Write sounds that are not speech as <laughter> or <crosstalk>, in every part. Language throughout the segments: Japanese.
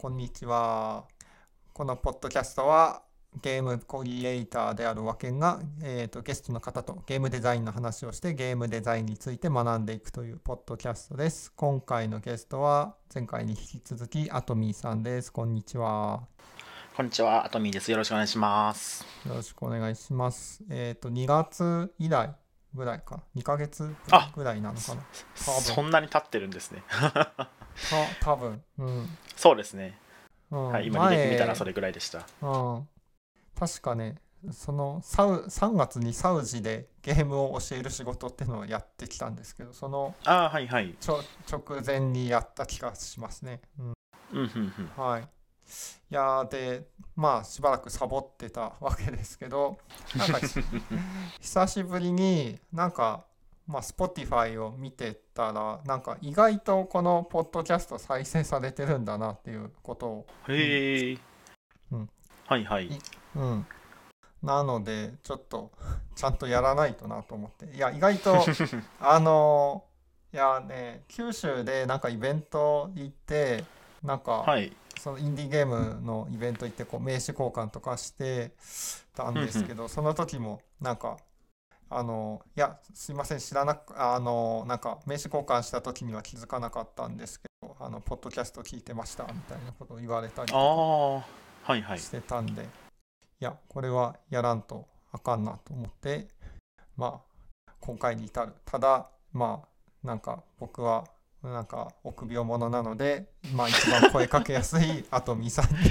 こんにちは。このポッドキャストはゲームコリエイターであるわけが、えーと、ゲストの方とゲームデザインの話をしてゲームデザインについて学んでいくというポッドキャストです。今回のゲストは前回に引き続きアトミーさんです。こんにちは。こんにちは、アトミーです。よろしくお願いします。よろしくお願いします。えっ、ー、と、2月以来ぐらいか、2ヶ月ぐらいなのかな。そんなに経ってるんですね。<laughs> た多分、うん。そうですね。うん、はい、今履歴見たらそれぐらいでした。うん。確かね、そのサウ3月にサウジでゲームを教える仕事っていうのをやってきたんですけど、そのあ、はいはい、ちょ直前にやった気がしますね。うん。うんはい。いやでまあしばらくサボってたわけですけどなんか久しぶりになんかまあ Spotify を見てたらなんか意外とこのポッドキャスト再生されてるんだなっていうことをへえ、うん、はいはい。うん。なのでちょっとちゃんとやらないとなと思って。いや意外と <laughs> あのいやね九州でなんかイベント行ってなんか、はい、そのインディーゲームのイベント行ってこう名刺交換とかしてたんですけど、その時もなんかあのいやすいません知らなくあのなんか名刺交換した時には気づかなかったんですけどあのポッドキャスト聞いてましたみたいなことを言われたりしてたんで、いやこれはやらんとあかんなと思ってまあ今回に至る。ただまあなんか僕はなんか臆病者なので、まあ、一番声かけやすいアトミさんに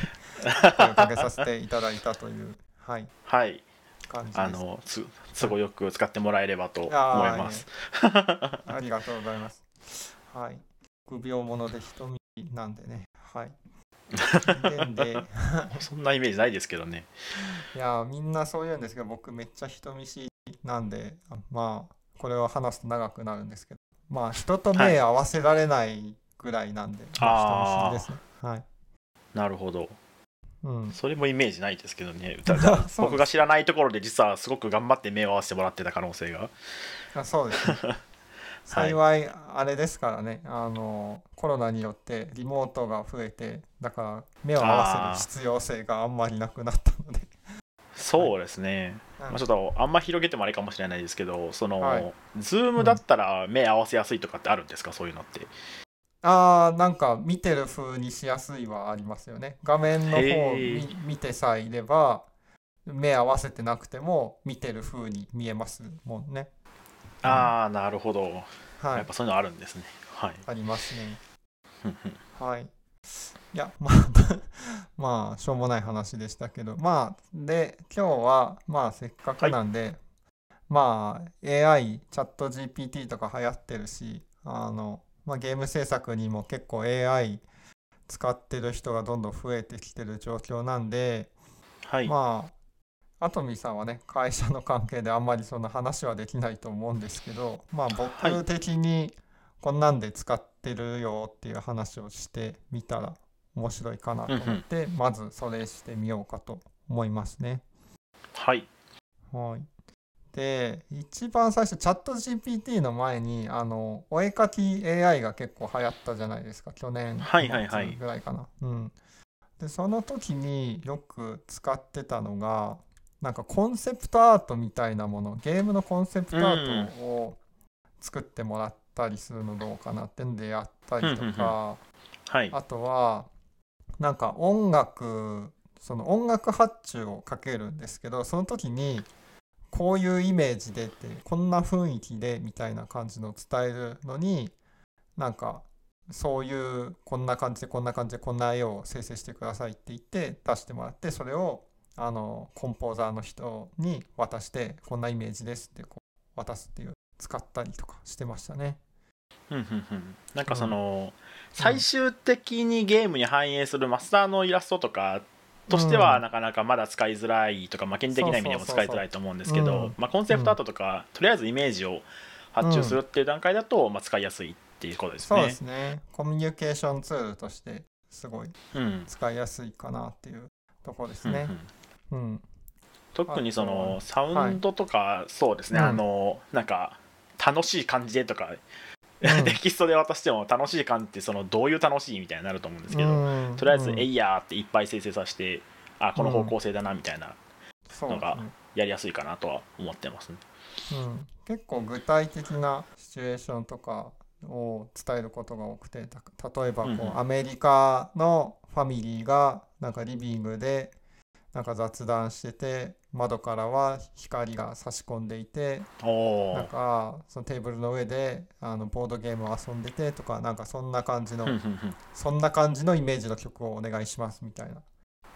声をかけさせていただいたという、はい、はい、感じです。あのつ都合よく使ってもらえればと思います。ありがとうございます。はい、臆病者で瞳なんでね、はい。で <laughs> そんなイメージないですけどね。いやみんなそう言うんですけど僕めっちゃ人見知りなんでまあこれは話すと長くなるんですけどまあ人と目合わせられないぐらいなんで、ね。はい、なるほど。うん、それもイメージないですけどね。<laughs> 僕が知らないところで実はすごく頑張って目を合わせてもらってた可能性が。あそうです、ね、<laughs> 幸いあれですからね、あのコロナによってリモートが増えてだから目を合わせる必要性があんまりなくなったのでそうですね、はい、まあ、ちょっとあんま広げてもあれかもしれないですけどその、はい、ズームだったら目合わせやすいとかってあるんですか、うん、そういうのって。あーなんか見てる風にしやすいはありますよね。画面の方見てさえいれば目合わせてなくても見てる風に見えますもんね。ああなるほど、はい、やっぱそういうのあるんですね。はい。ありますね。はいいや <laughs> まあまあしょうもない話でしたけど。まあで今日はまあせっかくなんで、はい、まあ AI チャット GPT とか流行ってるしあの、まあ、ゲーム制作にも結構 AI 使ってる人がどんどん増えてきてる状況なんで、はい、まあアトミさんはね会社の関係であんまりその話はできないと思うんですけどまあ僕的にこんなんで使ってるよっていう話をしてみたら面白いかなと思って、うんうん、まずそれしてみようかと思いますね。はい。はい。で一番最初チャット GPT の前にあのお絵描き AI が結構流行ったじゃないですか去年ぐらいかな。はいはいはい、うん、でその時によく使ってたのがなんかコンセプトアートみたいなものゲームのコンセプトアートを作ってもらったりするのどうかなってんでやったりとか、はい、あとはなんか音楽その音楽発注をかけるんですけどその時にこういうイメージでってこんな雰囲気でみたいな感じの伝えるのになんかそういうこんな感じでこんな感じでこんな絵を生成してくださいって言って出してもらってそれをあのコンポーザーの人に渡してこんなイメージですってこう渡すっていう使ったりとかしてましたね。なんかその、最終的にゲームに反映するマスターのイラストとかとしてはなかなかまだ使いづらいとか、まあ、権利的な意味でも使いづらいと思うんですけど、まあ、コンセプトアートとか、とりあえずイメージを発注するっていう段階だと、まあ、使いやすいっていうことですね。そうですね。コミュニケーションツールとしてすごい使いやすいかなっていうところですね。うん、うん、特にそのサウンドとか、そうですね、あのなんか楽しい感じでとかうん。<laughs> テキストで渡しても楽しい感ってそのどういう楽しいみたいになると思うんですけど、うん。とりあえず「うん。えいやー」っていっぱい生成させてあこの方向性だなみたいなそうのがやりやすいかなとは思ってますね。うん、結構具体的なシチュエーションとかを伝えることが多くてた例えばこう、アメリカのファミリーがなんかリビングでなんか雑談してて窓からは光が差し込んでいてなんかそのテーブルの上であのボードゲームを遊んでてとかなんかそんな感じのそんな感じのイメージの曲をお願いしますみたいな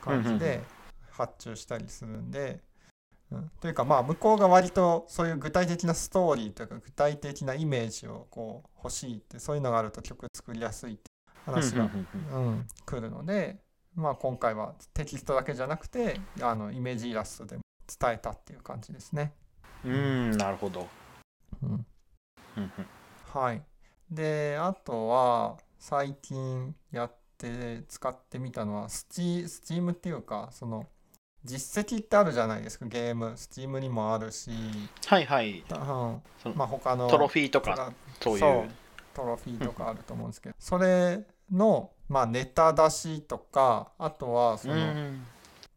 感じで発注したりするんで、うん、というかまあ向こうが割とそういう具体的なストーリーというか具体的なイメージをこう欲しいってそういうのがあると曲作りやすいって話が、うん、来るので、まあ、今回はテキストだけじゃなくてあのイメージイラストでも伝えたっていう感じですね。うーんなるほど。うん。はい。で、あとは最近やって使ってみたのはスチスチームっていうかその実績ってあるじゃないですかゲーム。スチームにもあるし、はいはい。うん、まあ他のトロフィーとかそういう。トロフィーとかあると思うんですけど。それのまあネタ出しとかあとはその、うん。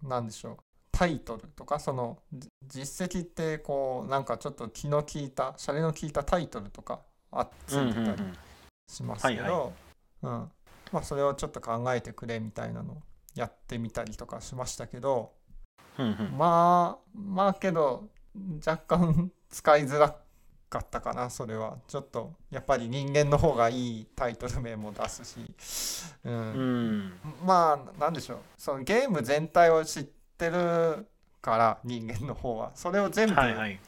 なんでしょう。タイトルとかそのじ実績ってこうなんかちょっと気の利いたシャレの効いたタイトルとかあついてたりしますけど、それをちょっと考えてくれみたいなのをやってみたりとかしましたけどうんうん。まあまあけど若干使いづらかったかなそれは。ちょっとやっぱり人間の方がいいタイトル名も出すし、うん。うん。まあなんでしょう。そのゲーム全体を知ってるから人間の方は。それを全部はいはい。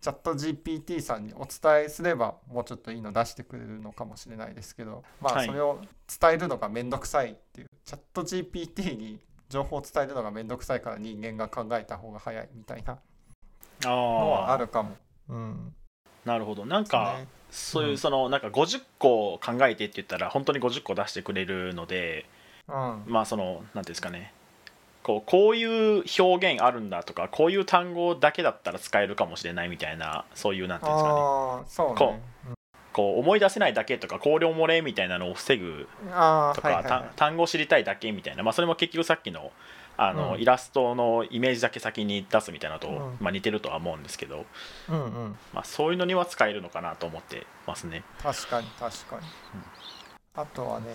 チャット GPT さんにお伝えすればもうちょっといいの出してくれるのかもしれないですけど。まあはい。それを伝えるのがめんどくさいっていう。チャット GPT に情報を伝えるのがめんどくさいから人間が考えた方が早いみたいなのはあるかも。うん、なるほど。なんかね。そういううん。そのなんか50個考えてって言ったら本当に50個出してくれるのでうん。まあそのなんていうんですかね。こうこういう表現あるんだとかこういう単語だけだったら使えるかもしれないみたいなそういうなんていうんですかね。ああそうこね。こう思い出せないだけとか考慮漏れみたいなのを防ぐとか、あはいはいはい。た単語を知りたいだけみたいな、まあ、それも結局さっきのあの、うん。イラストのイメージだけ先に出すみたいなのと、うん。まあ、似てるとは思うんですけど、うんうん。まあ、そういうのには使えるのかなと思ってますね。確かに確かに、あとはね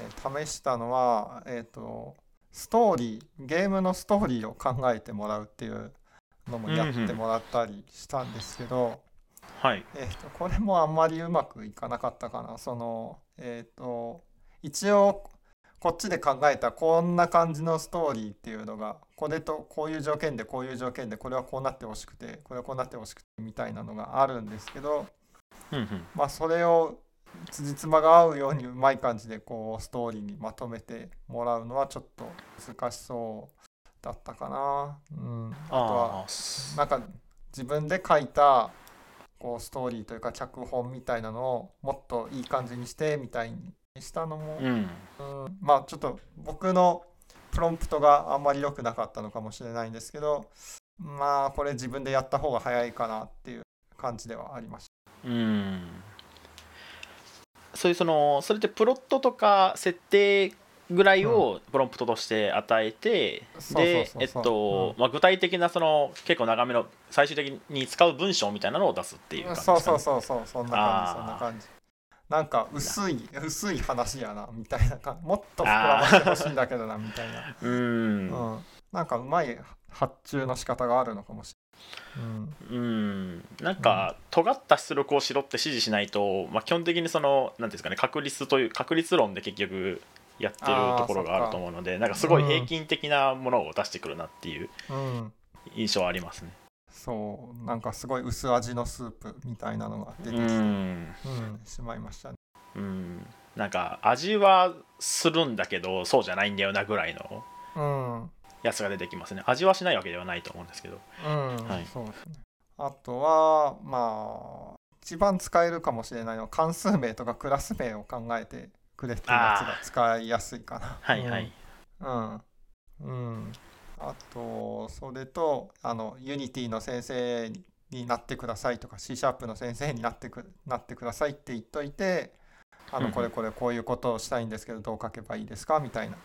試したのはえっ、とストーリーゲームのストーリーを考えてもらうっていうのもやってもらったりしたんですけど、はい、えー、とこれもあんまりうまくいかなかったかな。そのえっ、と一応こっちで考えたこんな感じのストーリーっていうのがこれとこういう条件でこういう条件でこれはこうなってほしくてこれはこうなってほしくてみたいなのがあるんですけどうんうん。まあそれを辻褄が合うようにうまい感じでこうストーリーにまとめてもらうのはちょっと難しそうだったかな。うん、あとはなんか自分で書いたこうストーリーというか脚本みたいなのをもっといい感じにしてみたいにしたのも、うん。うん。まあちょっと僕のプロンプトがあんまり良くなかったのかもしれないんですけどまあこれ自分でやった方が早いかなっていう感じではありましうん。そういうそのそれでプロットとか設定ぐらいをプロンプトとして与えて、そうでそうそうそう。えっと、まあ、具体的なその結構長めの最終的に使う文章みたいなのを出すっていう感じですか、ね、そうそうそうそう。そんな感じそんな感じなんか薄い薄い話やなみたいな感じもっと膨らませてほしいんだけどなみたいな、うん。うん、なんかうまい発注の仕方があるのかもしれない、うん。なんか尖った出力をしろって指示しないと、まあ、基本的にその何ていうんですかね確率という確率論で結局やってるところがあると思うのでなんかすごい平均的なものを出してくるなっていううんうん、印象はありますね。そうなんかすごい薄味のスープみたいなのが出てきて、うん。うんしまいましたね。うん、なんか味はするんだけどそうじゃないんだよなぐらいのうん。やつが出てきますね。味はしないわけではないと思うんですけど。うん、はい。そうですね。あとはまあ一番使えるかもしれないのは関数名とかクラス名を考えてくれっていうやつが使いやすいかな。はいはい、うん、うん、あとそれとあのユニティの先生になってくださいとか C シャープの先生になってくなってくださいって言っといてあのこれこれこういうことをしたいんですけどどう書けばいいですかみたいな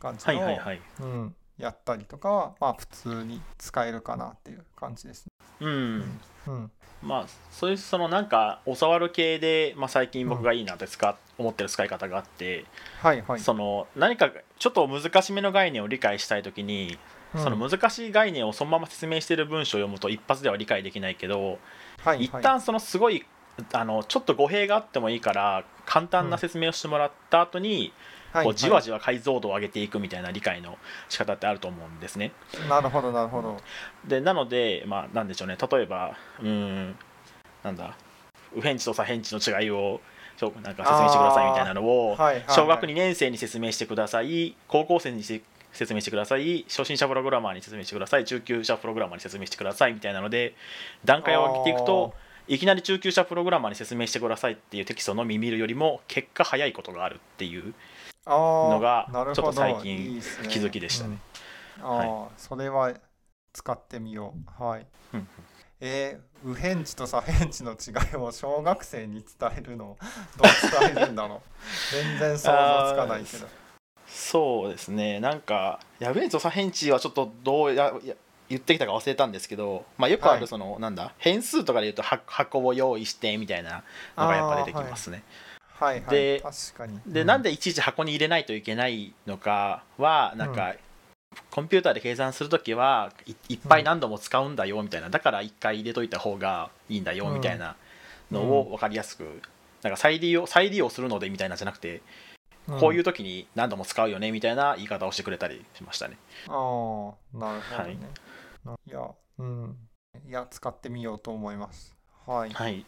感じの、はいはいはい。うん、やったりとかはまあ普通に使えるかなっていう感じですね。うん。うん。まあそういうそのなんか教わる系で、まあ、最近僕がいいなって使っ、思ってる使い方があって、はいはい。その何かちょっと難しめの概念を理解したい時に、うんその難しい概念をそのまま説明している文章を読むと一発では理解できないけど、はいはい一旦そのすごいあのちょっと語弊があってもいいから簡単な説明をしてもらった後に、はいこうじわじわ解像度を上げていくみたいな理解の仕方ってあると思うんですね。なるほどなるほど。でなのでまあなんでしょうね例えばうーんなんだ右辺値と左辺値の違いをなんか説明してくださいみたいなのをはいはいはい。小学2年生に説明してください高校生にし説明してください初心者プログラマーに説明してください中級者プログラマーに説明してくださいみたいなので段階を上げていくといきなり中級者プログラマーに説明してくださいっていうテキストのみ見るよりも結果早いことがあるっていうのがちょっと最近気づきでしたね。うんああ、それは使ってみよう。はい。うんえー、右辺値と左辺値の違いを小学生に伝えるの？<laughs> どう伝えるんだろう？<laughs> 全然想像つかないけど。そうですねなんかやべえぞ左辺値はちょっとどうやや言ってきたか忘れたんですけど、まあ、よくあはいるその、なんだ？変数とかで言うとは箱を用意してみたいなのがやっぱ出てきますね。はいはい。で確かに。で、うなんでいちいち箱に入れないといけないのかはなんか、コンピューターで計算するときはいいっぱい何度も使うんだよみたいなだから1回入れといた方がいいんだよみたいなのを分かりやすく、なんか再利用再利用するのでみたいなんじゃなくて、こういう時に何度も使うよねみたいな言い方をしてくれたりしましたね。ああ、なるほどね。はいい、や、うん。いや、使ってみようと思います。はい。はい、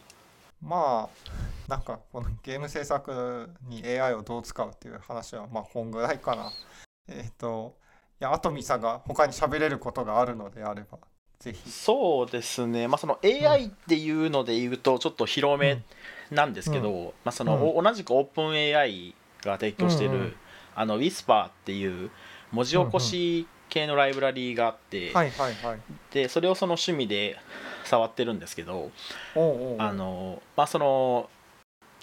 まあ、なんかこのゲーム制作に AI をどう使うっていう話は、まあ、こんぐらいかな。えっ、と、いや、あとミサが他に喋れることがあるのであれば、ぜひ。そうですね、まあ、その AI っていうので言うとちょっと広めなんですけど、まあ、そのお同じくオープン AI が提供している、うんうん。あの Whisper っていう文字起こし系のライブラリーがあって。でそれをその趣味で触ってるんですけど、あのまあその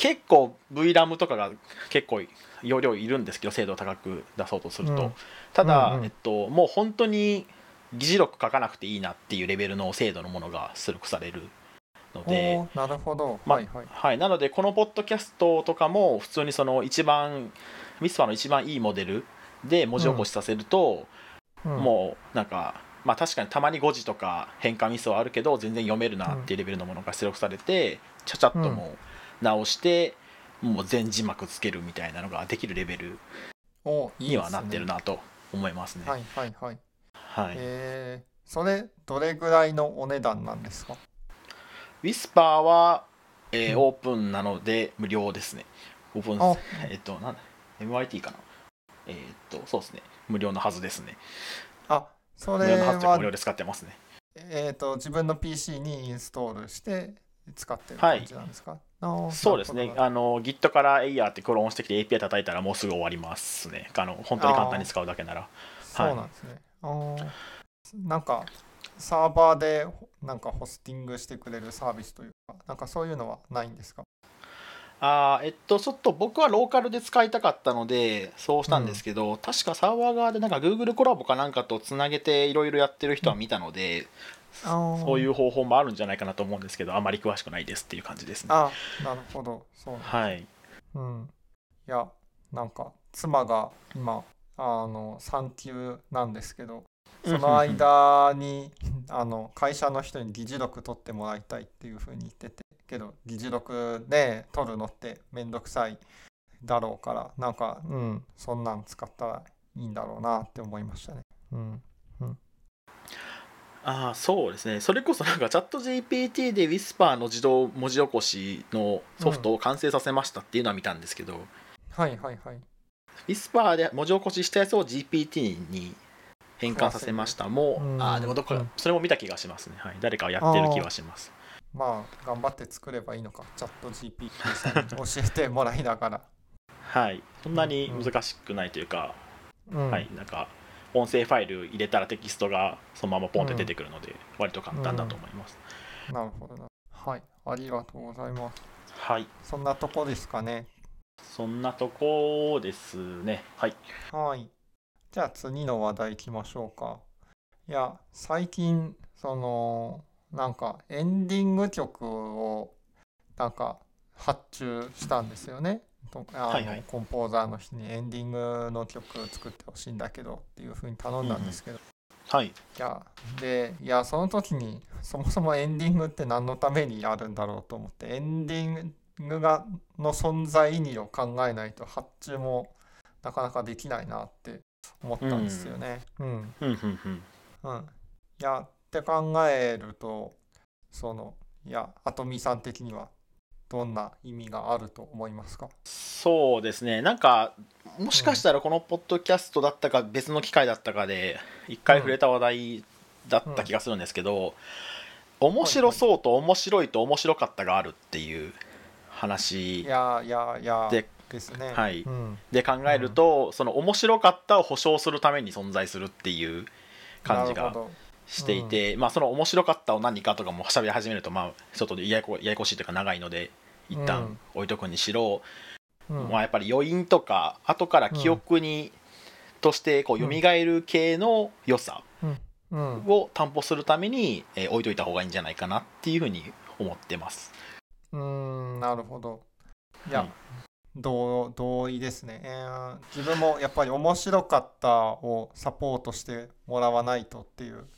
結構 VRAM とかが結構容量いるんですけど精度を高く出そうとすると、うん。ただ、うんうん。えっと、もう本当に議事録書かなくていいなっていうレベルの精度のものが出力されるので。なるほど。まはいはい。はい、なのでこのポッドキャストとかも普通にその一番ミスパの一番いいモデルで文字起こしさせると、うん。もうなんかまあ確かにたまに誤字とか変換ミスはあるけど全然読めるなっていうレベルのものが出力されて、ちゃちゃっともう直して、もう全字幕つけるみたいなのができるレベルにはなってるなと思いますね。はいはいはい。はい、えー、それ、どれぐらいのお値段なんですか？ウィスパーは、えーうんオープンなので無料ですね。オープンあえっと、なんだ MIT かな？えっと、そうですね。無料のはずですね。あ、そ無れは料のはずというか無料で使ってますね。えー、と自分の PC にインストールして使ってるはい。感じなんですか、あーそうですね。あの Git から Air ってクローンしてきて API 叩いたらもうすぐ終わりますね。あの本当に簡単に使うだけなら。そうなんですね。なんかサーバーでなんかホスティングしてくれるサービスというか、なんかそういうのはないんですか？あーえっと、ちょっと僕はローカルで使いたかったので、そうしたんですけど、確かサーバー側でなんか Google コラボかなんかとつなげていろいろやってる人は見たので、そういうう方法もあるんじゃないかなと思うんですけど、あまり詳しくないですっていう感じですね。あなるほど。そうなんはい。うん。いや、なんか妻が今、あの産休なんですけど、その間に <laughs> あの会社の人に議事録取ってもらいたいっていうふうに言っててけど議事録で取るのってめんどくさいだろうからなんかうんそんなん使ったらいいんだろうなって思いましたね。うん、ああそうですね。それこそなんかチャット GPT で Whisper の自動文字起こしのソフトを完成させましたっていうのは見たんですけど、はいはいはい。Whisper で文字起こししたやつを GPT に変換させました。もう、うんああでもどっか、うん。それも見た気がしますね、はい、誰かやってる気はします。まあ頑張って作ればいいのか。チャット GPT さんに教えてもらいながら。<laughs> はい。そんなに難しくないというか、うん。はい。なんか音声ファイル入れたらテキストがそのままポンって出てくるので、割と簡単だと思います、なるほどな。はい、ありがとうございます。はいそんなとこですかね。そんなとこですねはいはい。じゃあ次の話題行きましょうか。いや、最近、その、なんかエンディング曲を、なんか発注したんですよね。とあのはいはいコンポーザーの人にエンディングの曲作ってほしいんだけどっていうふうに頼んだんですけど、はいいや、で、いや、その時に、そもそもエンディングって何のためにあるんだろうと思って、エンディングがの存在意義を考えないと発注もなかなかできないなって思ったんですよね。うん。うんうんうんうん。いや、って考えると、その、いや、アトミさん的にはどんな意味があると思いますか？そうですねなんかもしかしたらこのポッドキャストだったか別の機会だったかで一回触れた話題だった気がするんですけど、面白そうと面白いと面白かったがあるっていう話でですね。はいうん。で考えると、その面白かったを保証するために存在するっていう感じが。していて、まあその面白かったを何かとかも喋り始めるとまあちょっとややこややこしいというか長いので一うん。旦置いとくにしろ、うん。まあ、やっぱり余韻とか後から記憶に、としてこう蘇る系の良さうん。を担保するために、えー置いといた方がいいんじゃないかなっていうふうに思ってます。うーん、なるほど。いや、はい同同意ですね、えー自分もやっぱり面白かったをサポートしてもらわないとっていううん、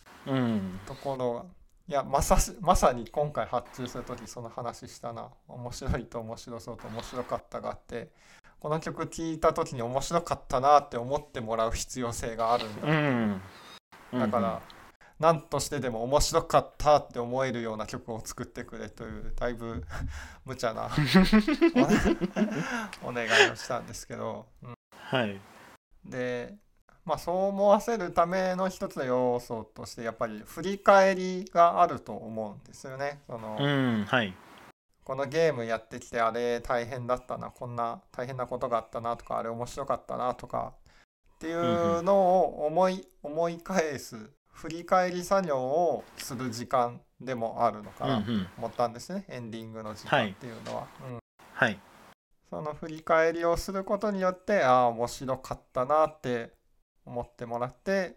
ところがいやまさしまさに今回発注する時その話したな。面白いと面白そうと面白かったがあってこの曲聴いた時に面白かったなって思ってもらう必要性があるんだ、うん、だから、何としてでも面白かったって思えるような曲を作ってくれというだいぶ <laughs> 無茶な <laughs> おお願いをしたんですけど、うん。はい、でまあそう思わせるための一つの要素としてやっぱり振り返りがあると思うんですよね。そのうん、はい、このゲームやってきてあれ大変だったなこんな大変なことがあったなとかあれ面白かったなとかっていうのを思い <laughs> 思い返す振り返り作業をする時間でもあるのかうん、う、なん思ったんですね、エンディングの時間っていうのは。うん。はい、その振り返りをすることによってああ面白かったなって思ってもらって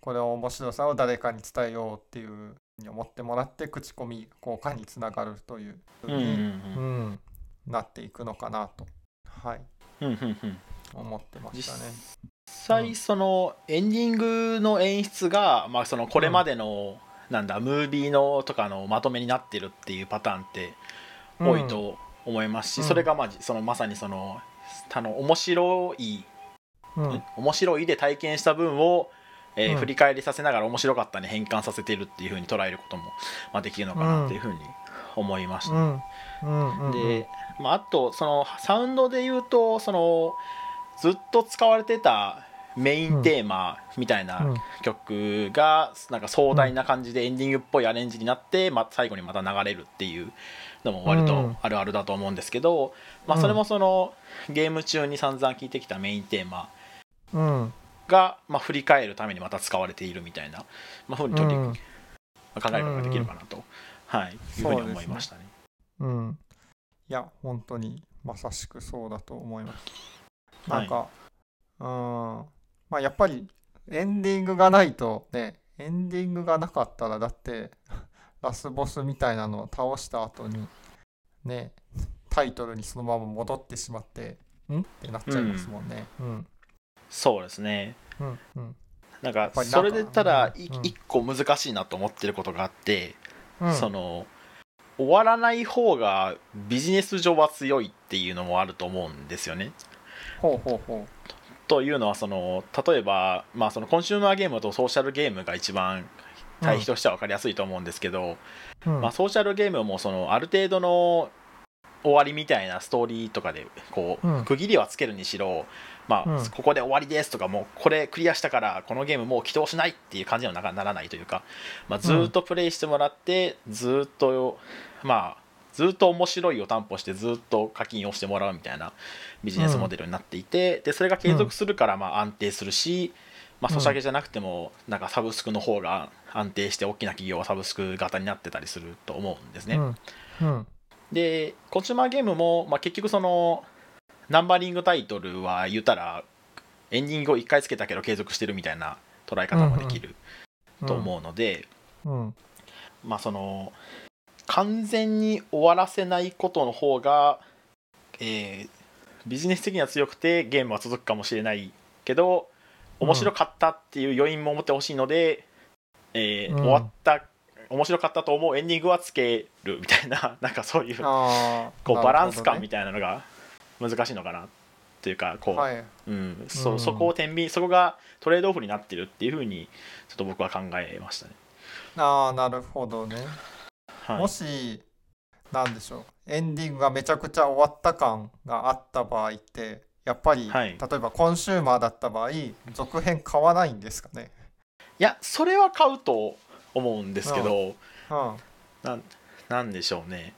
これを面白さを誰かに伝えようっていうふうに思ってもらって口コミ効果につながるというふうに、なっていくのかなと、はい。思ってましたね。実際そのエンディングの演出が、まあ、そのこれまでの、なんだムービーのとかのまとめになってるっていうパターンって多いと思いますし、うん。それがまあそのまさにそのあの面白い、うん。面白いで体験した分を、えーうん。振り返りさせながら面白かったに変換させているっていうふうに捉えることも、まあ、できるのかなっていうふうに思いました。で、まあ、あとそのサウンドで言うとそのずっと使われてたメインテーマみたいなうん。曲がなんか壮大な感じでエンディングっぽいアレンジになって、まあ、最後にまた流れるっていうのも割とうん。あるあるだと思うんですけど、まあ、それもそのゲーム中に散々聴いてきたメインテーマうんが、まあ、振り返るためにまた使われているみたいな、まあ、ふうに取り、うん。まあ考えることができるかなと、はい、いうふうに思いましたね。うん、いや本当にまさしくそうだと思います。はい。なんか、うん。まあやっぱりエンディングがないとねエンディングがなかったらだって <laughs> ラスボスみたいなのを倒した後にねタイトルにそのまま戻ってしまってん？ってなっちゃいますもんね。うんそうですね。うんうん。なんかそれでただ一個難しいなと思ってることがあって、うん。その終わらない方がビジネス上は強いっていうのもあると思うんですよね。ほうほうほというのはその例えば、まあ、そのコンシューマーゲームとソーシャルゲームが一番対比としては分かりやすいと思うんですけど、う。うん。まあ、ソーシャルゲームもそのある程度の終わりみたいなストーリーとかでこう、うん。区切りはつけるにしろ、まあうん。ここで終わりですとかもうこれクリアしたからこのゲームもう起動しないっていう感じにはなならないというか、まあ、ずーっとプレイしてもらってずーっとまあずーっと面白いを担保してずーっと課金をしてもらうみたいなビジネスモデルになっていて、でそれが継続するからまあ安定するし、まあ、ソシャゲじゃなくてもなんかサブスクの方が安定して大きな企業はサブスク型になってたりすると思うんですね。うん。うんでコンシューマーゲームも、まあ、結局そのナンバリングタイトルは言ったらエンディングを1回つけたけど継続してるみたいな捉え方もできると思うので、うん。まあその完全に終わらせないことの方が、えービジネス的には強くてゲームは続くかもしれないけど面白かったっていう余韻も持ってほしいので、えーうん。終わった面白かったと思うエンディングはつけるみたいな <laughs> なんかそういうこうバランス感なみたいなのが難しいのかなっていうかこう、はい。うん、そうん。そこを天秤そこがトレードオフになってるっていうふうにちょっと僕は考えましたね。ああなるほどね。はい。もしなんでしょう。エンディングがめちゃくちゃ終わった感があった場合ってやっぱり、はい。例えばコンシューマーだった場合続編買わないんですかね？いやそれは買うと思うんですけど、うん。なんなんでしょうね、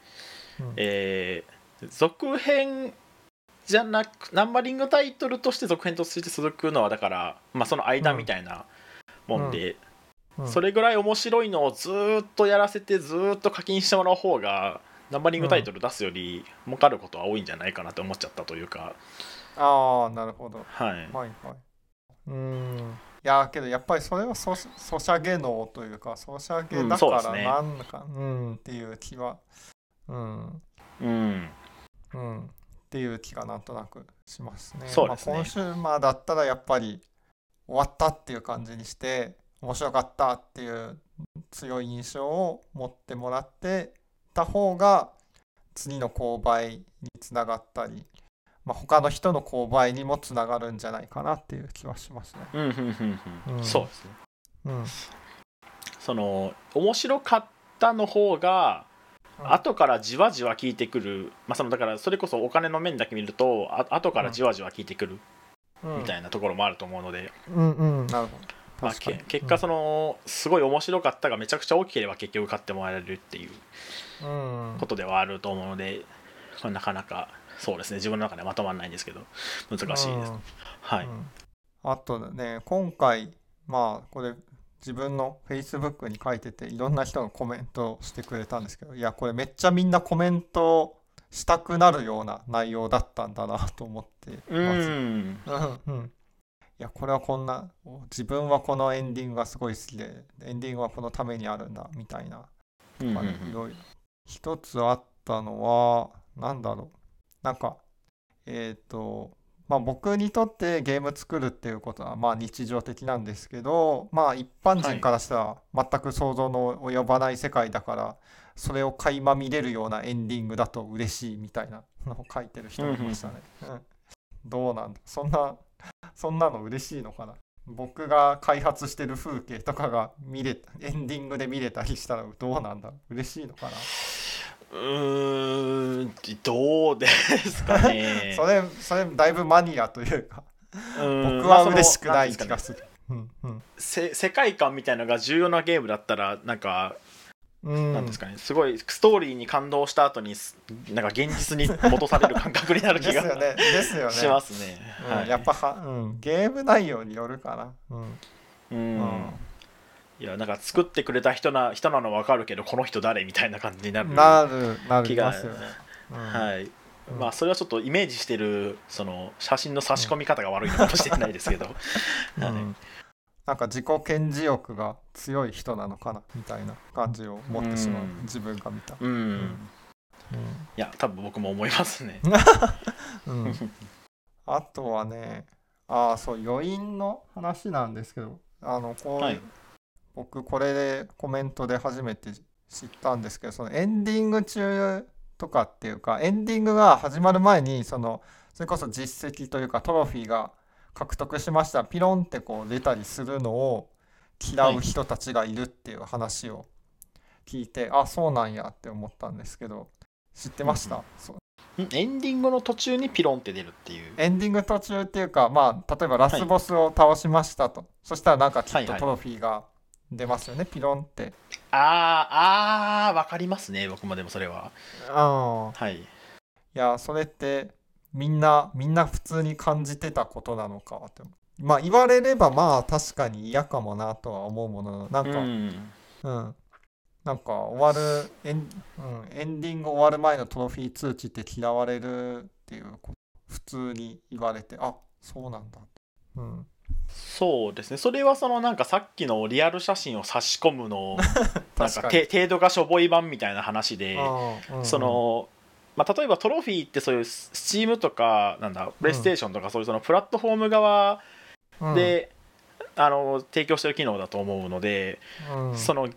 うん。えー続編じゃなくナンバリングタイトルとして続編として続くのはだから、まあ、その間みたいなもんで、うん。それぐらい面白いのをずーっとやらせてずーっと課金してもらう方がナンバリングタイトル出すより儲かることは多いんじゃないかなと思っちゃったというか、ああなるほど。はい、はいはい。うーん。いやけどやっぱりそれはソシャゲ能というかソシャゲうんだからなんかうんっていう気はうん。うん。うんっていう気がなんとなくしますね。そうですね。まあ、コンシューマーだったらやっぱり終わったっていう感じにして面白かったっていう強い印象を持ってもらってた方が次の購買につながったり、まあ、他の人の購買にもつながるんじゃないかなっていう気はしますね。うんうんうんうん。うん。そうですね。うん。その面白かったの方がうん。後からじわじわ効いてくる、まあ、そのだからそれこそお金の面だけ見るとあ後からじわじわ効いてくる。うん。みたいなところもあると思うので、うんうん。なるほど。まあ、結果そのすごい面白かったがめちゃくちゃ大きければ結局買ってもらえるっていううん。ことではあると思うので、まあなかなかそうですね。自分の中でまとまらないんですけど。難しいです、うん。はい、うん。あとね今回まあこれ自分の Facebook に書いてていろんな人がコメントしてくれたんですけどいやこれめっちゃみんなコメントしたくなるような内容だったんだなと思ってうます。んうん。うん。いやこれはこんな自分はこのエンディングがすごい好きでエンディングはこのためにあるんだみたいな。うんうんまあねいろいろ。一つあったのはなんだろうなんかえっ、とまあ僕にとってゲーム作るっていうことはまあ日常的なんですけどまあ一般人からしたら全く想像の及ばない世界だからそれを垣間見れるようなエンディングだと嬉しいみたいなのを書いてる人もいましたね。うん。どうなんだ？そんなそんなの嬉しいのかな？僕が開発してる風景とかが見れエンディングで見れたりしたらどうなんだ？嬉しいのかな？うーんどうですかね <laughs> それそれだいぶマニアというかうん僕は嬉しくない気がする。うんうんせ世界観みたいなのが重要なゲームだったらなんかうんなんですかねすごいストーリーに感動した後にすなんか現実に戻される感覚になる気がですよねですよね。しますね。うんはいやっぱは、うん、ゲーム内容によるかな。うんうんうんいやなんか作ってくれた人な人なの分かるけどこの人誰みたいな感じになるなるな気が、ね。うん。はい、うん。まあそれはちょっとイメージしてるその写真の差し込み方が悪いのかもしれないですけど、<laughs> はい。うん。なんか自己顕示欲が強い人なのかなみたいな感じを持ってしまう、うん。自分が見た。うん、うん。いや多分僕も思いますね。<laughs> うん。あとはね、ああ、そう、余韻の話なんですけど、あの、こう、はい僕、これでコメントで初めて知ったんですけど、そのエンディング中とかっていうか、エンディングが始まる前に、その、それこそ実績というか、トロフィーが獲得しました、ピロンってこう出たりするのを嫌う人たちがいるっていう話を聞いて、あ、そうなんやって思ったんですけど、知ってました、そう。ん？エンディングの途中にピロンって出るっていう。エンディング途中っていうか、まあ、例えばラスボスを倒しましたと。そしたらなんかきはいはいっとトロフィーが出ますよね、ピロンって。あーあー分かりますね僕もでもそれは。ああ。はい。いや、それってみんな、みんな普通に感じてたことなのかって。まあ、言われればまあ確かに嫌かもなとは思うものの、なんか、うんうん。なんか終わるエン、うん、エンディング終わる前のトロフィー通知って嫌われるっていうこ普通に言われてあそうなんだうんそうですね。それはそのなんかさっきのリアル写真を差し込むの <laughs> なんか程度がしょぼい版みたいな話で、うんうん。その、まあ、例えばトロフィーってそういうスチームとかなんだプレイステーションとかそういうそのプラットフォーム側うん。で、あの提供してる機能だと思うので、うん。その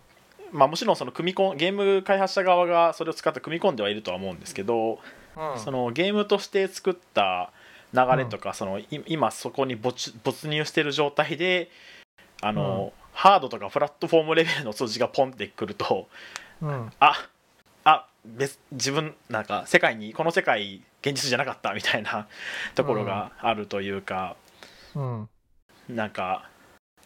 まあ、もちろんその組み込んゲーム開発者側がそれを使って組み込んではいるとは思うんですけど、うん。そのゲームとして作った流れとか、そのい今そこに没没入してる状態であの、ハードとかプラットフォームレベルの数字がポンってくるとうん。ああ別自分なんか世界にこの世界現実じゃなかったみたいな <laughs> ところがあるというか、うん。なんか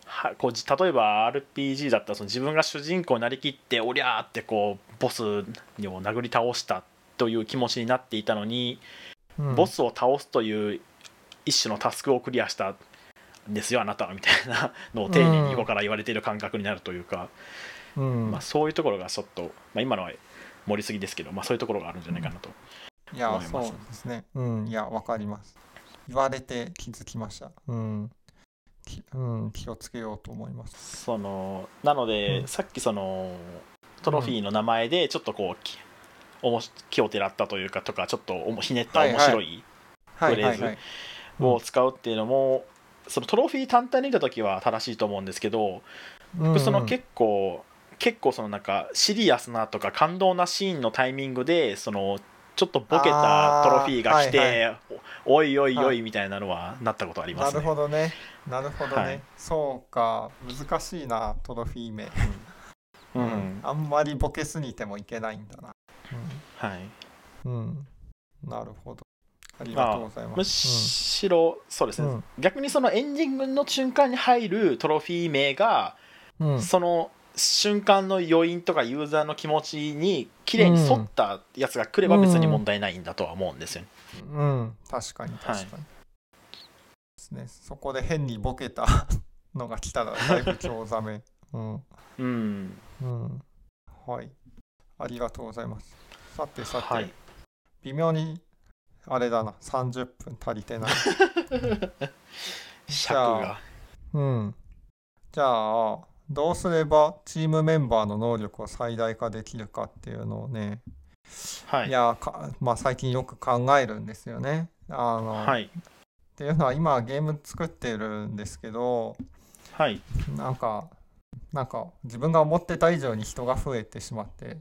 はこうじ例えば RPG だったらその自分が主人公になりきっておりゃーってこうボスを殴り倒したという気持ちになっていたのに、うんボスを倒すという一種のタスクをクリアしたんですよあなたはみたいなのを丁寧に横から言われている感覚になるというか、うん。まあ、そういうところがちょっと、まあ、今のは盛りすぎですけど、まあ、そういうところがあるんじゃないかなと。いや思います。そうですね。うん。いやわかります。言われて気づきました。うん。きうん気をつけようと思います。そのなので、うん。さっきそのトロフィーの名前でちょっとこうきおもし気をてらったというかとかちょっとおもひねったはいはい面白いはい。フレーズはいはい。を使うっていうのも、そのトロフィー単体に見た時は正しいと思うんですけど、うん。僕その結構結構そのなんかシリアスなとか感動なシーンのタイミングでそのちょっとボケたトロフィーが来て、あーはい。おおいおいおはい。みたいなのはなったことありますね。なるほどね。なるほどね、はい。そうか。難しいなトロフィー名、うん。あんまりボケすぎてもいけないんだなはい、うん、うん、なるほど。ありがとうございます。むしろそうですね、うん。逆にそのエンディングの瞬間に入るトロフィー名が、うん。うんその瞬間の余韻とかユーザーの気持ちに綺麗に沿ったやつが来れば別に問題ないんだとは思うんですよね。うん、確かに確かに、はい。ですね。そこで変にボケたのが来たらだいぶチョウザメ。うん。うん、うん。はい。ありがとうございますさてさて、はい。微妙にあれだな。30分足りてない。<laughs> 尺が。うん。じゃあどうすればチームメンバーの能力を最大化できるかっていうのをね、、はい。い、やかまあ最近よく考えるんですよね。あの、はい、っていうのは今ゲーム作ってるんですけどはい。なんかなんか自分が思ってた以上に人が増えてしまって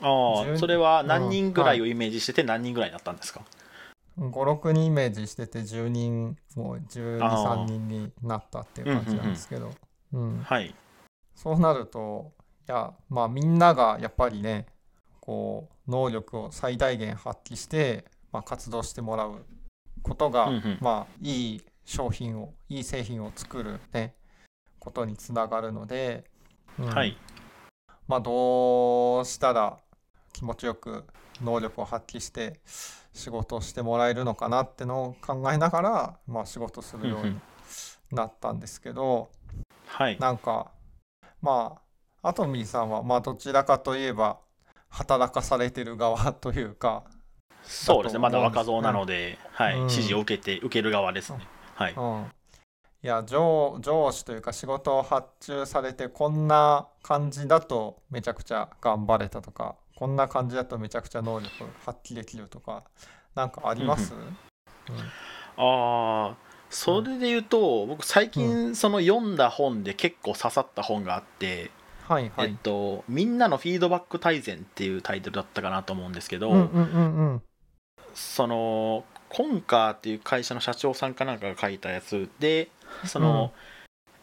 あ10あ、それは何人ぐらいをイメージしてて何人ぐらいだったんですか？56人イメージしてて10人もう123人になったっていう感じなんですけど、うん。はい、そうなるといやまあみんながやっぱりねこう能力を最大限発揮して、まあ、活動してもらうことが、うんうん。まあいい商品をいい製品を作るねことにつながるので、うん。はい、まあどうしたら気持ちよく能力を発揮して仕事をしてもらえるのかなってのを考えながら、まあ、仕事するようになったんですけど、はい、なんかまあアトミーさんはまあどちらかといえば働かされてる側というか、そうですね。まだ若造なので、はい、うん。指示を受けて受ける側ですね。はい、うん、いや上上司というか仕事を発注されてこんな感じだとめちゃくちゃ頑張れたとかこんな感じだとめちゃくちゃ能力発揮できるとかなんかあります、ああ、それで言うと、僕最近その読んだ本で結構刺さった本があって、はいはい。えっと、みんなのフィードバック大全っていうタイトルだったかなと思うんですけど、うんうんうんうん。そのコンカーっていう会社の社長さんかなんかが書いたやつでその、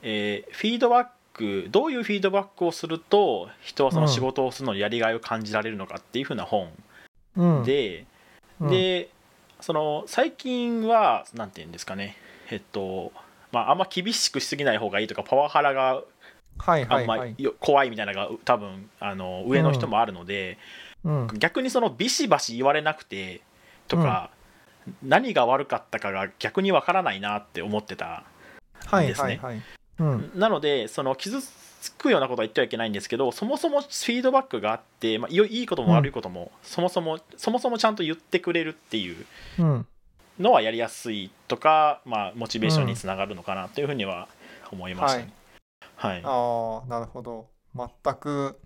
えーフィードバックどういうフィードバックをすると人はその仕事をするのにやりがいを感じられるのかっていうふうな本うん、で、うん、でその最近はなんて言うんですかね。えっとまああんま厳しくしすぎない方がいいとかパワハラがはいあんま怖いみたいなのが多分あの上の人もあるので、うん。逆にそのビシバシ言われなくてとか、何が悪かったかが逆にわからないなって思ってたはいですね。はいはい。うん。なのでその傷つくようなことは言ってはいけないんですけどそもそもフィードバックがあって、まあ、いいいことも悪いことも、そもそもそもそもちゃんと言ってくれるっていううん。のはやりやすいとか、まあ、モチベーションにつながるのかなというふうには思いましたね。はい、ああなるほど。全く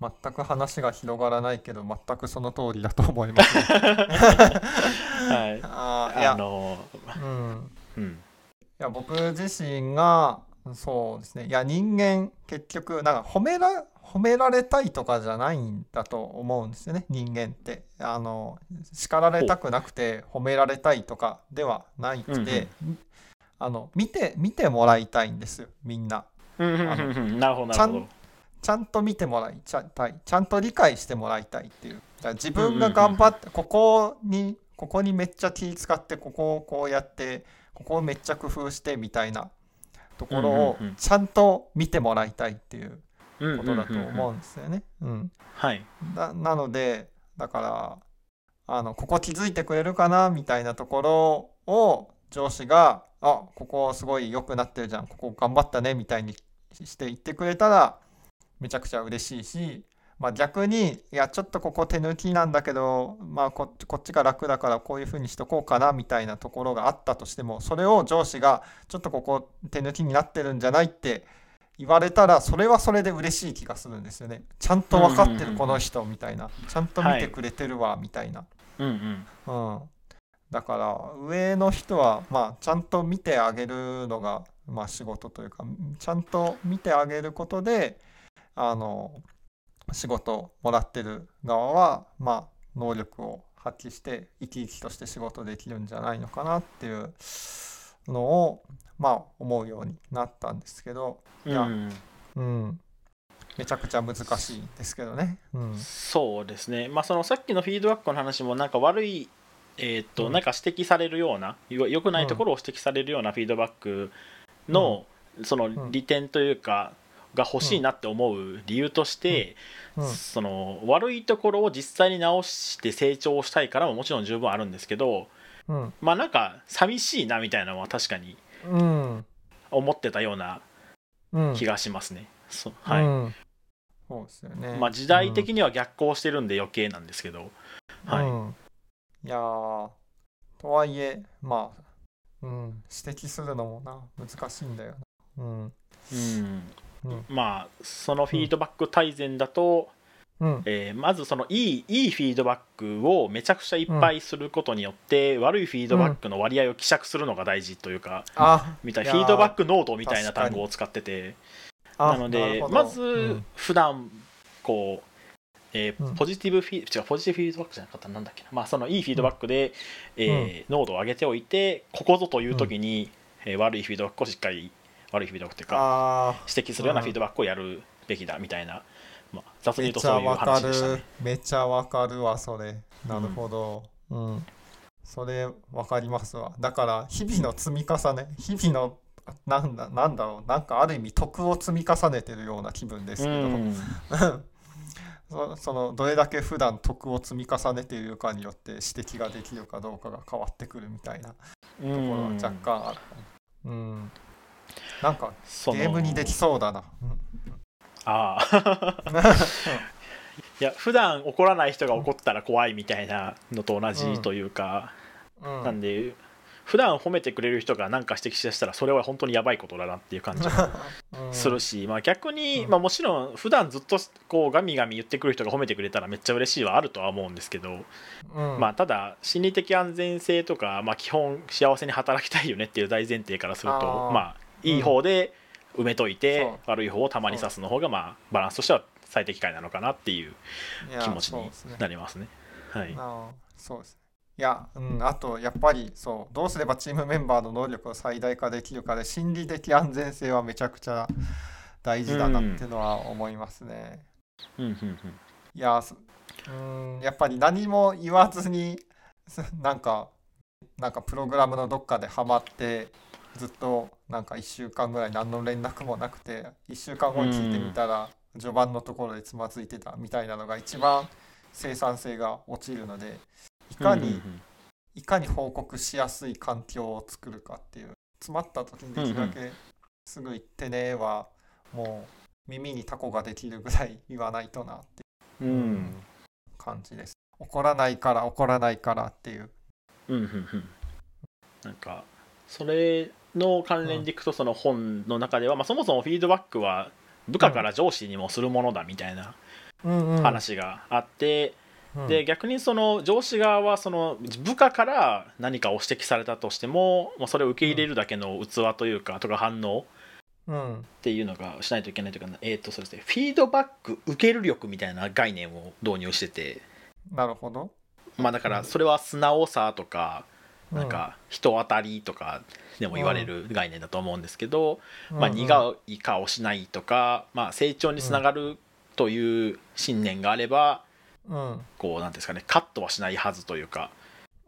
全く話が広がらないけど全くその通りだと思います、ね、はい、<laughs> ああのうん。うん。いや僕自身がそうですね。いや人間結局なんか褒めら褒められたいとかじゃないんだと思うんですよね。人間って。あの叱られたくなくて褒められたいとかではないくて、あの見て見てもらいたいんですよ。みんな。うんうんうんうん。なるほどなちゃるほど。んちゃんと見てもらいたいちゃんと理解してもらいたいっていう。自分が頑張ってここにここにめっちゃ気使ってここをこうやってここをめっちゃ工夫してみたいなところをちゃんと見てもらいたいっていううん。ことだと思うんですよね。うん、はい。ななのでだからあのここ気づいてくれるかなみたいなところを上司が「あここすごい良くなってるじゃんここ頑張ったね」みたいにして言ってくれたらめちゃくちゃ嬉しいし、まあ、逆に「いやちょっとここ手抜きなんだけど、まあ、ここっちが楽だからこういうふうにしとこうかな」みたいなところがあったとしてもそれを上司が「ちょっとここ手抜きになってるんじゃない?」って言われたらそれはそれで嬉しい気がするんですよね。ちゃんと分かってるこの人みたいなちゃんと見てくれてるわみたいな。うんうんうん、だから上の人はまあちゃんと見てあげるのがまあ仕事というかちゃんと見てあげることであの仕事もらってる側はまあ能力を発揮して生き生きとして仕事できるんじゃないのかなっていうのをまあ思うようになったんですけど、うん。いやうん。うん、めちゃくちゃ難しいですけどね。うん。そうですね、まあ、そのさっきのフィードバックの話もなんか悪い、えーっとうん。なんか指摘されるようなよ良くないところを指摘されるようなフィードバックの,、そのん利点というかが欲しいなって思う理由として、うん。その悪いところを実際に直して成長したいからももちろん十分あるんですけどうん。まあなんか寂しいなみたいなのは確かにうん。思ってたようなうん。気がしますね。そはい。うんそうですよね。まあ、時代的には逆行してるんで余計なんですけど、はい。うん。いやーとはいえまあ、うん、指摘するのもな難しいんだよな。うんうん。うんまあそのフィードバック大全だと、うん。えーまずそのいいいいフィードバックをめちゃくちゃいっぱいすることによって、悪いフィードバックの割合を希釈するのが大事というか、あみたいいやー。フィードバックノートみたいな単語を使ってて。あなのでまずうん。普段こう、えーうん。ポジティブフィ違うポジティブフィードバックじゃなかったなんだっけな、まあ、そのいいフィードバックで、えー濃度を上げておいてここぞという時に、えー悪いフィードバックをしっかり悪いフィードバックというかあ指摘するようなうん。フィードバックをやるべきだ。みたいな、まあ、雑に言うとそういうちゃわかる。話でしたね。めちゃわかるわそれ。なるほど。うん、それわかりますわ。だから日々の積み重ね日々のなんだなんだろう。なんかある意味徳を積み重ねてるような気分ですけど、うん。<laughs> そそのどれだけ普段徳を積み重ねているかによって指摘ができるかどうかが変わってくるみたいなところは若干ある。うん、なんかゲームにできそうだな。うんああ。<laughs> いや普段怒らない人が怒ったら怖いみたいなのと同じというか、うん。なんで普段褒めてくれる人が何か指摘しだしたらそれは本当にやばいことだなっていう感じが <laughs> うん。するし、まあ、逆に、うん。まあ、もちろん普段ずっとこうガミガミ言ってくる人が褒めてくれたらめっちゃ嬉しいはあるとは思うんですけど、うん。まあ、ただ心理的安全性とか、まあ、基本幸せに働きたいよねっていう大前提からするとまあいい方で埋めといて、そう悪い方をたまに刺すの方がまあバランスとしては最適解なのかなっていう気持ちになりますね。はい、あーそうですね。いや、うん、あとやっぱりそうどうすればチームメンバーの能力を最大化できるかで心理的安全性はめちゃくちゃ大事だなっていうのは思いますね。うんうんうんいやすうんやっぱり何も言わずにす <laughs> なんかなんかプログラムのどっかでハマってずっとなんか1週間ぐらい何の連絡もなくて1週間後に聞いてみたら序盤のところでつまずいてたみたいなのが一番生産性が落ちるのでいかにいかに報告しやすい環境を作るかっていう詰まった時にできるだけすぐ言ってねはもう耳にタコができるぐらい言わないとなってうんうん。感じです。怒らないから怒らないからっていう。うんうん。なんかそれの関連でいくとその本の中では、まあ、そもそもフィードバックは部下から上司にもするものだみたいな話があって、うん。で逆にその上司側はその部下から何かを指摘されたとしてももうそれを受け入れるだけの器というかとか反応うん。っていうのがしないといけないというか、えーとそうですね、フィードバック受ける力みたいな概念を導入してて、なるほど。まあ、だからそれは素直さとかなんか人当たりとかでも言われる概念だと思うんですけど、まあ、苦い顔しないとか、まあ、成長につながるという信念があればうん。こうなんていうんですかねカットはしないはずというか。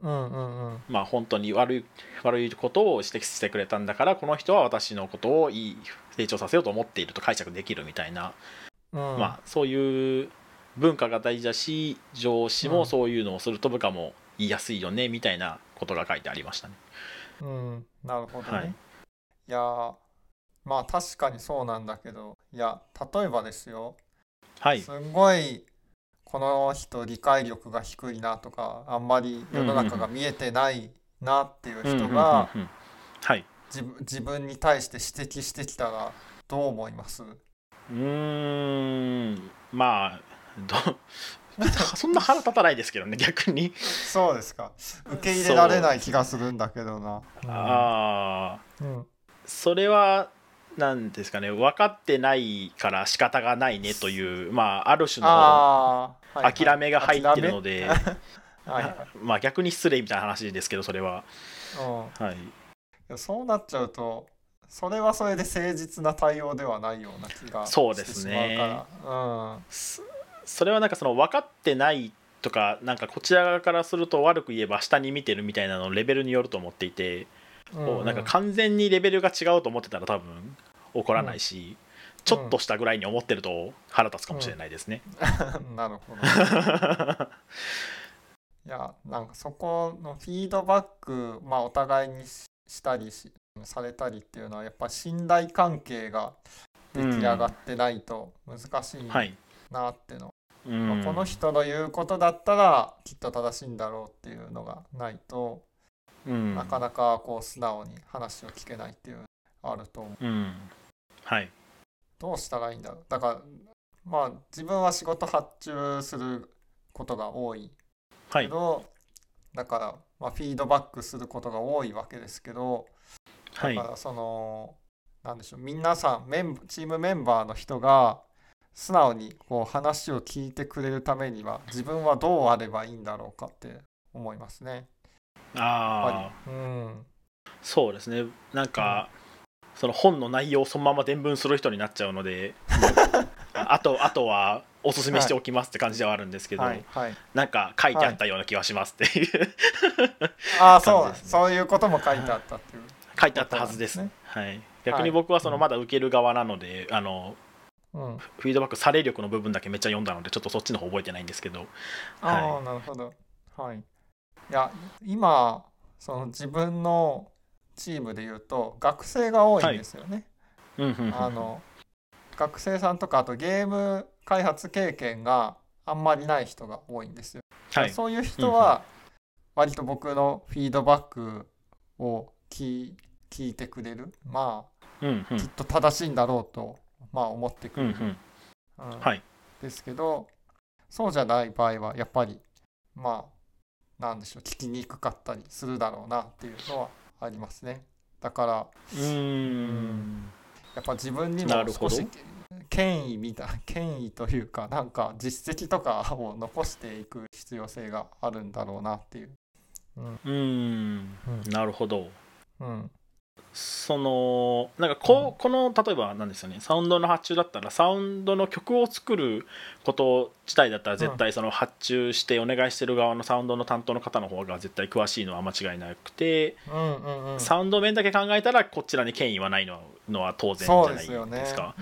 うんうんうん。まあ本当に悪い悪いことを指摘してくれたんだからこの人は私のことをいい成長させようと思っていると解釈できるみたいな、うん。まあそういう文化が大事だし上司もそういうのをすると部下も言いやすいよねみたいなことが書いてありましたね。うんなるほどね、はい。い、やーまあ確かにそうなんだけどいや例えばですよ。はい。すんごいこの人理解力が低いなとかあんまり世の中が見えてないなっていう人が自分自分に対して指摘してきたらどう思います？うーん。まあど <laughs> そんな腹立たないですけどね逆に、そうですか。受け入れられない気がするんだけどな。ああうん。それはなんですかね分かってないから仕方がないねというまあある種の諦めが入ってるので、<laughs> はいはい。まあ逆に失礼みたいな話ですけどそれは。うん。はい。そうなっちゃうとそれはそれで誠実な対応ではないような気がそうしてしですね。まうからそそれはなんかその分かってないとかなんかこちら側からすると悪く言えば下に見てるみたいなのレベルによると思っていて、うんこうなんか完全にレベルが違うと思ってたら多分怒らないし、ちょっとしたぐらいに思ってると腹立つかもしれないですね。<laughs> なるほど <laughs> いやなんかそこのフィードバック、まあ、お互いにししたりしされたりっていうのはやっぱ信頼関係が出来上がってないと難しいはい、なっての、うんまあこの人の言うことだったらきっと正しいんだろうっていうのがないと、うん。なかなかこう素直に話を聞けないっていうあると思う。うん。はい。どうしたらいいんだろう。だからまあ自分は仕事発注することが多い。はい。けど、だから、まあ、フィードバックすることが多いわけですけどはい。だからそのなんでしょう。皆さんメンチームメンバーの人が素直にこう話を聞いてくれるためには自分はどうあればいいんだろうかって思いますね。ああうん。そうですね。なんか、その本の内容をそのまま伝聞する人になっちゃうのであ <laughs> あとあとはおすすめしておきますって感じではあるんですけど、はい。はい、なんか書いてあったような気がしますっていう、ああ <laughs> そうね。そういうことも書いてあったっていう。書いてあったはずですそうはい、逆に僕はそのまだ受ける側なので、あのうん、フィードバックされ力の部分だけめっちゃ読んだのでちょっとそっちの方覚えてないんですけどああ、はなるほど。はい。いや、今、その自分のチームで言うと、学生が多いんですよね。うんうんうんあの、学生さんとか、あとゲーム開発経験があんまりない人が多いんですよ。はいそういう人は、割と僕のフィードバックを聞い聞いてくれる。まうんうんあ、きっと正しいんだろうと、まあ、思ってくれる。うんうん。うん。はい。ですけどそうじゃない場合はやっぱりまあなんでしょう聞きにくかったりするだろうなっていうのはありますね。だからうーん。やっぱ自分にも少し <laughs> 権威みたい権威というかなんか実績とかを残していく必要性があるんだろうなっていう。うん。うーん。なるほど。うんそのなんかここの例えばなんですよね。サウンドの発注だったらサウンドの曲を作ること自体だったら絶対その発注してお願いしてる側のサウンドの担当の方の方が絶対詳しいのは間違いなくて、うんうんうん。サウンド面だけ考えたらこちらに権威はないののは当然じゃないですか。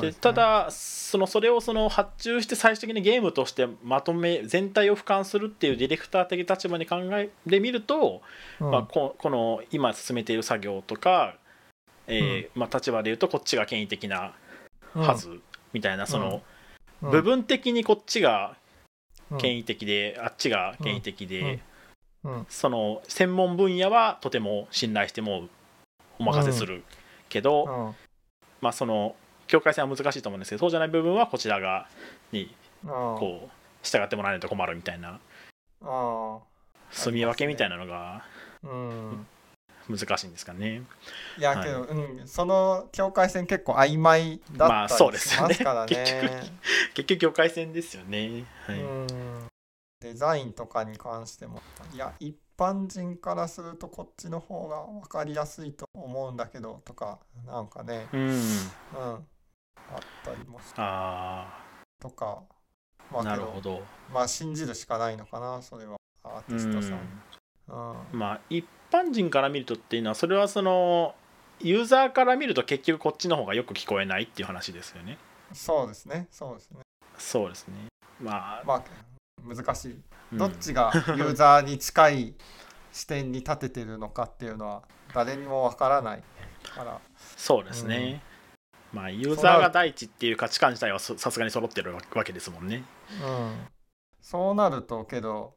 でただそのそれをその発注して最終的にゲームとしてまとめ全体を俯瞰するっていうディレクター的立場に考えてみると、うん。まあ、ここの今進めている作業とか、えーまあ、立場でいうとこっちが権威的なはずみたいなそのうん。部分的にこっちがうん。権威的であっちが権威的うん。でうん。その専門分野はとても信頼してもお任せするけど、うん。まあその境界線は難しいと思うんですけどそうじゃない部分はこちら側にうん。こう従ってもらわないと困るみたいなあ住み分けみたいなのがーうん難しいんですかね。いやけど、うん、その境界線結構曖昧だまあったりしそうですよねますからね。<laughs> 結局結局境界線ですよね。はいうんデザインとかに関してもいや一般人からするとこっちの方が分かりやすいと思うんだけどとかなんかね、うん、うん、あったりもしあとかまあなるほど。まあ信じるしかないのかなそれはアーテうィストさん。んうんまあ一般人から見るとっていうのはそれはそのユーザーから見ると結局こっちの方がよく聞こえないっていう話ですよね。そうですねそうですね。そうですね。まあ、まあ難しいうんどっちがユーザーに近い視点に立ててるのかっていうのは誰にもわからないからそうですね。まあユーザーが第一っていう価値観自体はそさすがに揃ってるわけですもんね。うんそうなるとけど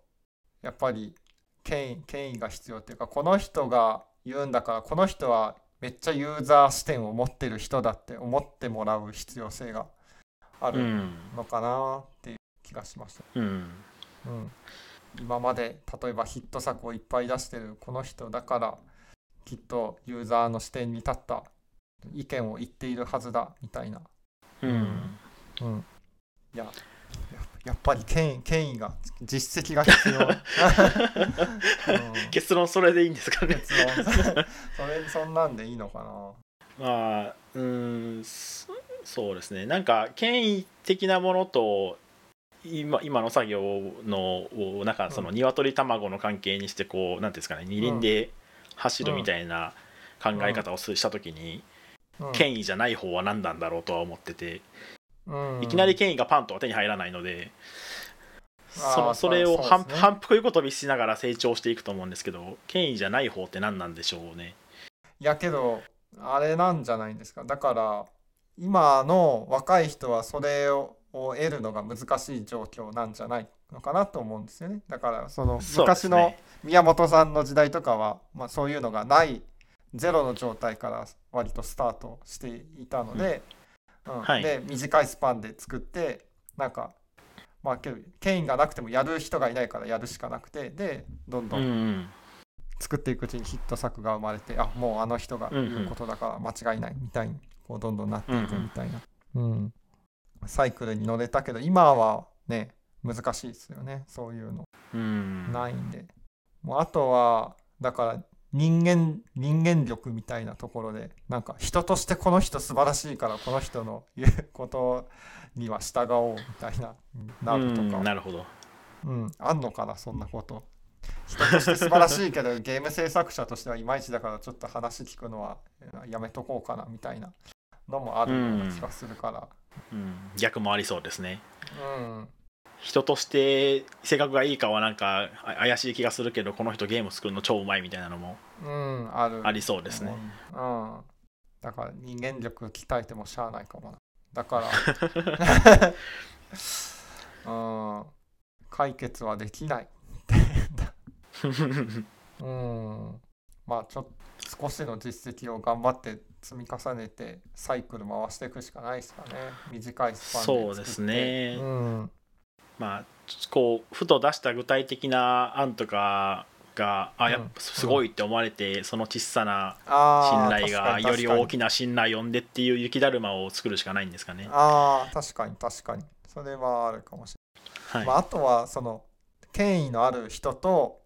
やっぱり権威権威が必要っていうかこの人が言うんだからこの人はめっちゃユーザー視点を持ってる人だって思ってもらう必要性があるうん。のかなっていう気がしました。うん。うん、今まで例えばヒット作をいっぱい出してるこの人だからきっとユーザーの視点に立った意見を言っているはずだみたいな、うん。うん、いやややっぱり権威権威が実績が必要、う <laughs> ん結論それでいいんですかね。結論それそんなんでいいのかな。まあうーんそそうですね。なんか権威的なものと今今の作業のをなんかそのうん。鶏卵の関係にしてこうなんていうんですかね二輪で走るみたいな考え方をすした時にうん。権威じゃない方は何なんだろうとは思ってて。うんいきなり権威がパンとは手に入らないのでそのそれをそう反ね。反復横跳びしながら成長していくと思うんですけど権威じゃない方って何なんでしょうね。いやけどあれなんじゃないんですか。だから今の若い人はそれをを得るのが難しい状況なんじゃないのかなと思うんですよね。だからその昔のね宮本さんの時代とかは、まあ、そういうのがないゼロの状態から割とスタートしていたので、うん。はい。で短いスパンで作ってなんかまあけど権威がなくてもやる人がいないからやるしかなくてでどんどうんんうん。作っていくうちにヒット作が生まれてあもうあの人が言うことだから間違いないみたいにこうどんどんなっていくみたいな、うん。サイクルに乗れたけど今はね難しいですよねそういうの。うん。ないんで、もうあとはだから人間人間力みたいなところでなんか人としてこの人素晴らしいからこの人の言う <laughs> ことには従おうみたいななるとうんか、なるほど。うん、あんのかなそんなこと。人として素晴らしいけどゲーム制作者としてはいまいちだからちょっと話聞くのはえーやめとこうかなみたいなのもあるような気がするから。うん、逆もありそうですね。うん、人として性格がいいかはなんかあ怪しい気がするけどこの人ゲーム作るの超うまいみたいなのも。うん、ある。ありそうですね。うん、だから人間力鍛えてもしゃあないかもな。だから。うん。解決はできない。<laughs> うん。まあちょっと少しの実績を頑張って積み重ねてサイクル回していくしかないですかね。短いスパンでそうですね。うんまあこうふと出した具体的な案とかがあやっぱすごいって思われて、その小さな信頼がより大きな信頼を呼んでっていう雪だるまを作るしかないんですかね。あー確かに確かに。それはあるかもしれない。はい。まあ、あとはその権威のある人と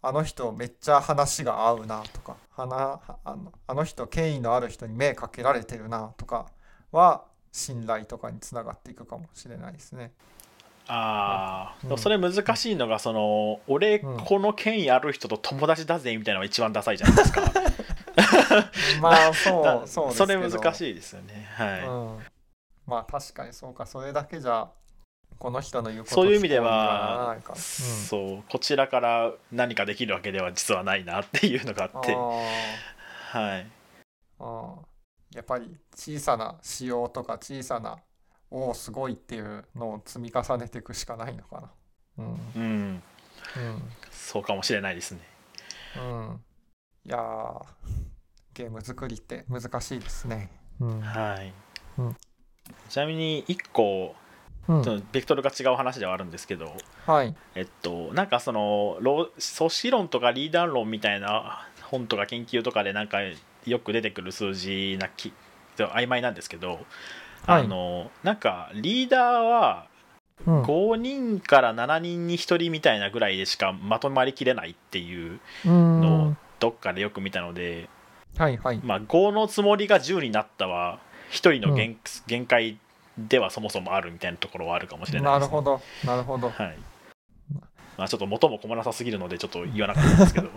あの人めっちゃ話が合うなとかはなあのあの人権威のある人に目かけられてるなとかは信頼とかにつながっていくかもしれないですね。ああ、うん。それ難しいのがその俺うん。この権威ある人と友達だぜみたいなのが一番ダサいじゃないですか。<laughs> まあそだうそうそれ難しいですよね。はい。うん、まあ確かにそうか。それだけじゃこの人の言うことそういう意味ではうん。そうこちらから何かできるわけでは実はないなっていうのがあって。あはい。あー。やっぱり小さな仕様とか小さなおおすごいっていうのを積み重ねていくしかないのかな。うん。うん。そうかもしれないですね。うん、うん、いやーゲーム作りって難しいですね。うん、はい、うん。ちなみに1個ベクトルが違う話ではあるんですけど、はい、えっとなんかそのろ組織論とかリーダー論みたいな本とか研究とかでなんかよく出てくる数字なき曖昧なんですけど、はいあのなんかリーダーはうん、5人から7人に1人みたいなぐらいでしかまとまりきれないっていううん。のをどっかでよく見たので、はいはい、まあ、5のつもりが10になったは1人の限,、限界ではそもそもあるみたいなところはあるかもしれないです、ね、なるほど、なるほど。はい。まあ、ちょっと元も子もなさすぎるのでちょっと言わなかったんですけど。<laughs>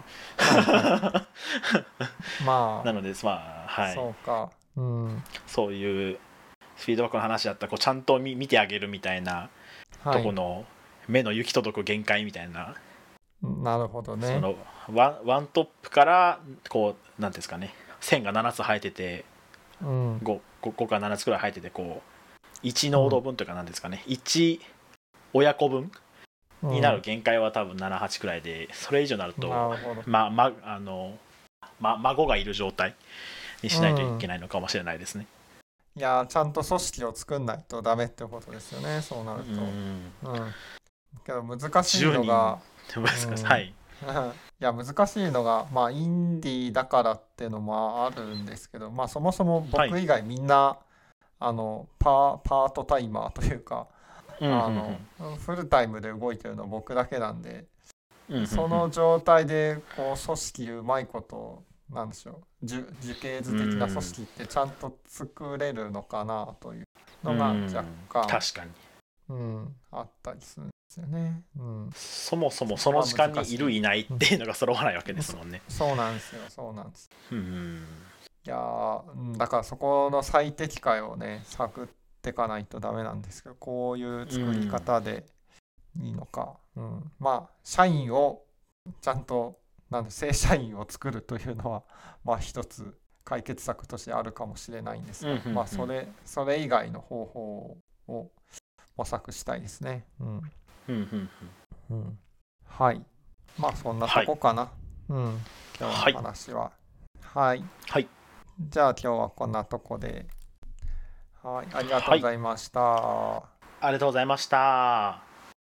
まなのでまああ、はい。そうか、うん、そういうフィードバックの話だったらこうちゃんと見見てあげるみたいなはい、とこの目の行き届く限界みたいな、なるほどね。そのワンワントップからこうなんですかね線が7つ生えててうん、5, 5から7つくらい生えててこう1濃度分というかなんですかね、1親子分になる限界は多分78くらいでそれ以上になると、なるほど。ままあの、ま、孫がいる状態にしないといけないのかもしれないですね。いやー、ちゃんと組織を作んないとダメってことですよね、そうなると。うんうん。けど難しいのが、はい。<laughs> いや難しいのがまあインディーだからっていうのもあるんですけどまあそもそも僕以外みんな、あのパーパートタイマーというか、あのフルタイムで動いてるの僕だけなんで、その状態でこう組織うまいことなんでしょう。樹樹形図的な組織ってちゃんと作れるのかなというのが若干、確かに。うん、あったりするんですよね。うん。そもそもその時間にいるいないっていうのが揃わないわけですもんね。そうなんですよ。そうなんです。うんいやだからそこの最適解をね探っていかないとダメなんですけどこういう作り方でいいのか、うん。まあ社員をちゃんとなんだ正社員を作るというのは <laughs> まあ一つ解決策としてあるかもしれないんですが、うんうんうん。まあそれそれ以外の方法を模索したいですね。うん。うんうんうん、はい。まあそんなとこかな、うん。今日の話は。はい。はい。じゃあ今日はこんなとこで。はい、ありがとうございました。ありがとうございました。